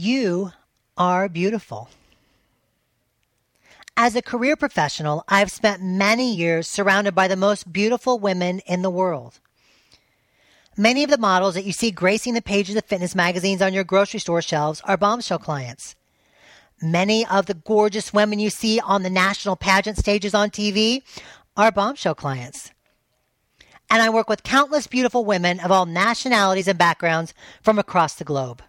You are beautiful. As a career professional, I've spent many years surrounded by the most beautiful women in the world. Many of the models that you see gracing the pages of fitness magazines on your grocery store shelves are bombshell clients. Many of the gorgeous women you see on the national pageant stages on TV are bombshell clients. And I work with countless beautiful women of all nationalities and backgrounds from across the globe.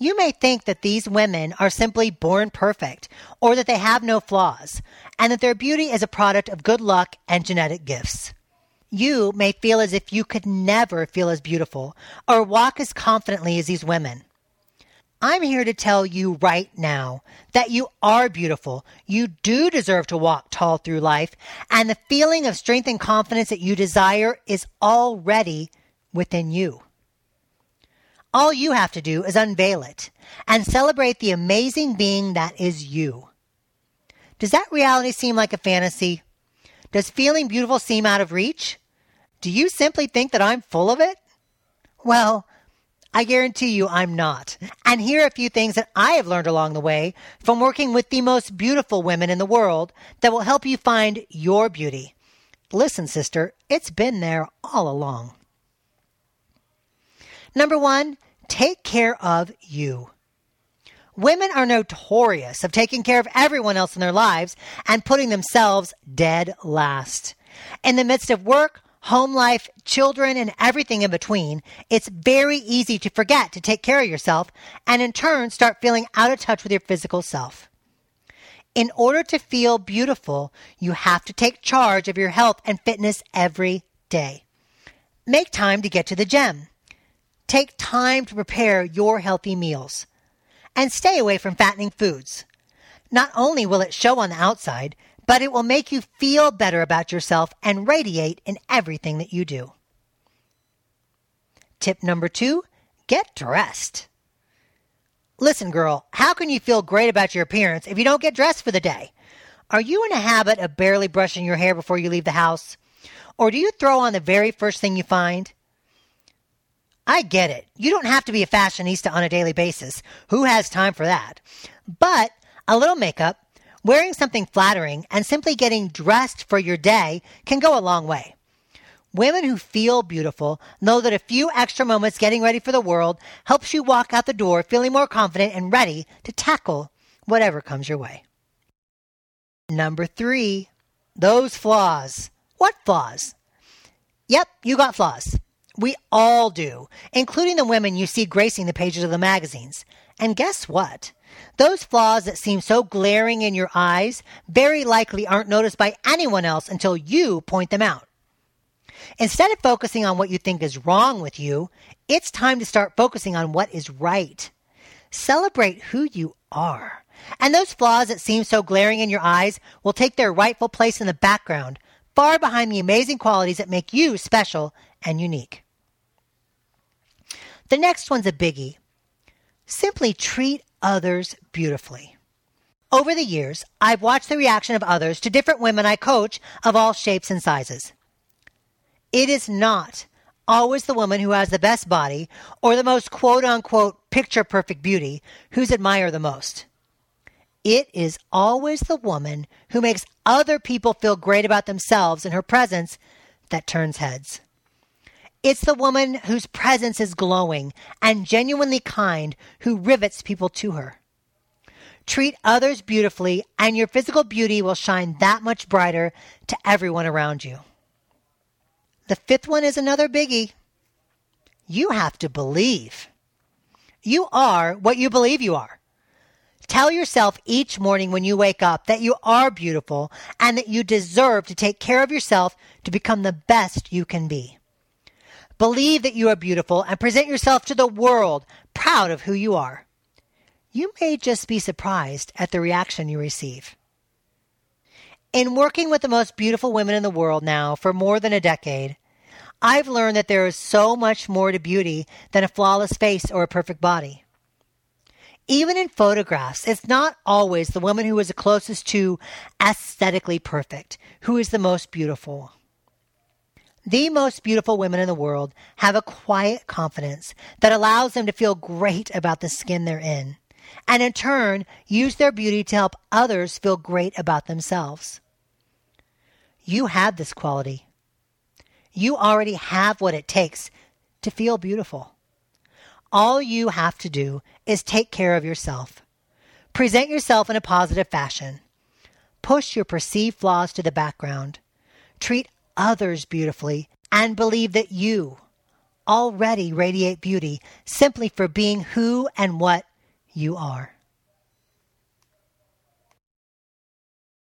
You may think that these women are simply born perfect or that they have no flaws and that their beauty is a product of good luck and genetic gifts. You may feel as if you could never feel as beautiful or walk as confidently as these women. I'm here to tell you right now that you are beautiful. You do deserve to walk tall through life, and the feeling of strength and confidence that you desire is already within you. All you have to do is unveil it and celebrate the amazing being that is you. Does that reality seem like a fantasy? Does feeling beautiful seem out of reach? Do you simply think that I'm full of it? Well, I guarantee you I'm not. And here are a few things that I have learned along the way from working with the most beautiful women in the world that will help you find your beauty. Listen, sister, it's been there all along. Number one, take care of you. Women are notorious of taking care of everyone else in their lives and putting themselves dead last. In the midst of work, home life, children, and everything in between, it's very easy to forget to take care of yourself and in turn start feeling out of touch with your physical self. In order to feel beautiful, you have to take charge of your health and fitness every day. Make time to get to the gym. Take time to prepare your healthy meals. And stay away from fattening foods. Not only will it show on the outside, but it will make you feel better about yourself and radiate in everything that you do. Tip number two get dressed. Listen, girl, how can you feel great about your appearance if you don't get dressed for the day? Are you in a habit of barely brushing your hair before you leave the house? Or do you throw on the very first thing you find? I get it. You don't have to be a fashionista on a daily basis. Who has time for that? But a little makeup, Wearing something flattering and simply getting dressed for your day can go a long way. Women who feel beautiful know that a few extra moments getting ready for the world helps you walk out the door feeling more confident and ready to tackle whatever comes your way. Number three, those flaws. What flaws? Yep, you got flaws. We all do, including the women you see gracing the pages of the magazines. And guess what? Those flaws that seem so glaring in your eyes very likely aren't noticed by anyone else until you point them out. Instead of focusing on what you think is wrong with you, it's time to start focusing on what is right. Celebrate who you are. And those flaws that seem so glaring in your eyes will take their rightful place in the background, far behind the amazing qualities that make you special and unique. The next one's a biggie. Simply treat others beautifully. Over the years, I've watched the reaction of others to different women I coach of all shapes and sizes. It is not always the woman who has the best body or the most quote unquote picture perfect beauty who's admired the most. It is always the woman who makes other people feel great about themselves in her presence that turns heads. It's the woman whose presence is glowing and genuinely kind who rivets people to her. Treat others beautifully, and your physical beauty will shine that much brighter to everyone around you. The fifth one is another biggie. You have to believe. You are what you believe you are. Tell yourself each morning when you wake up that you are beautiful and that you deserve to take care of yourself to become the best you can be. Believe that you are beautiful and present yourself to the world proud of who you are. You may just be surprised at the reaction you receive. In working with the most beautiful women in the world now for more than a decade, I've learned that there is so much more to beauty than a flawless face or a perfect body. Even in photographs, it's not always the woman who is the closest to aesthetically perfect who is the most beautiful. The most beautiful women in the world have a quiet confidence that allows them to feel great about the skin they're in, and in turn, use their beauty to help others feel great about themselves. You have this quality. You already have what it takes to feel beautiful. All you have to do is take care of yourself. Present yourself in a positive fashion. Push your perceived flaws to the background. Treat others beautifully and believe that you already radiate beauty simply for being who and what you are.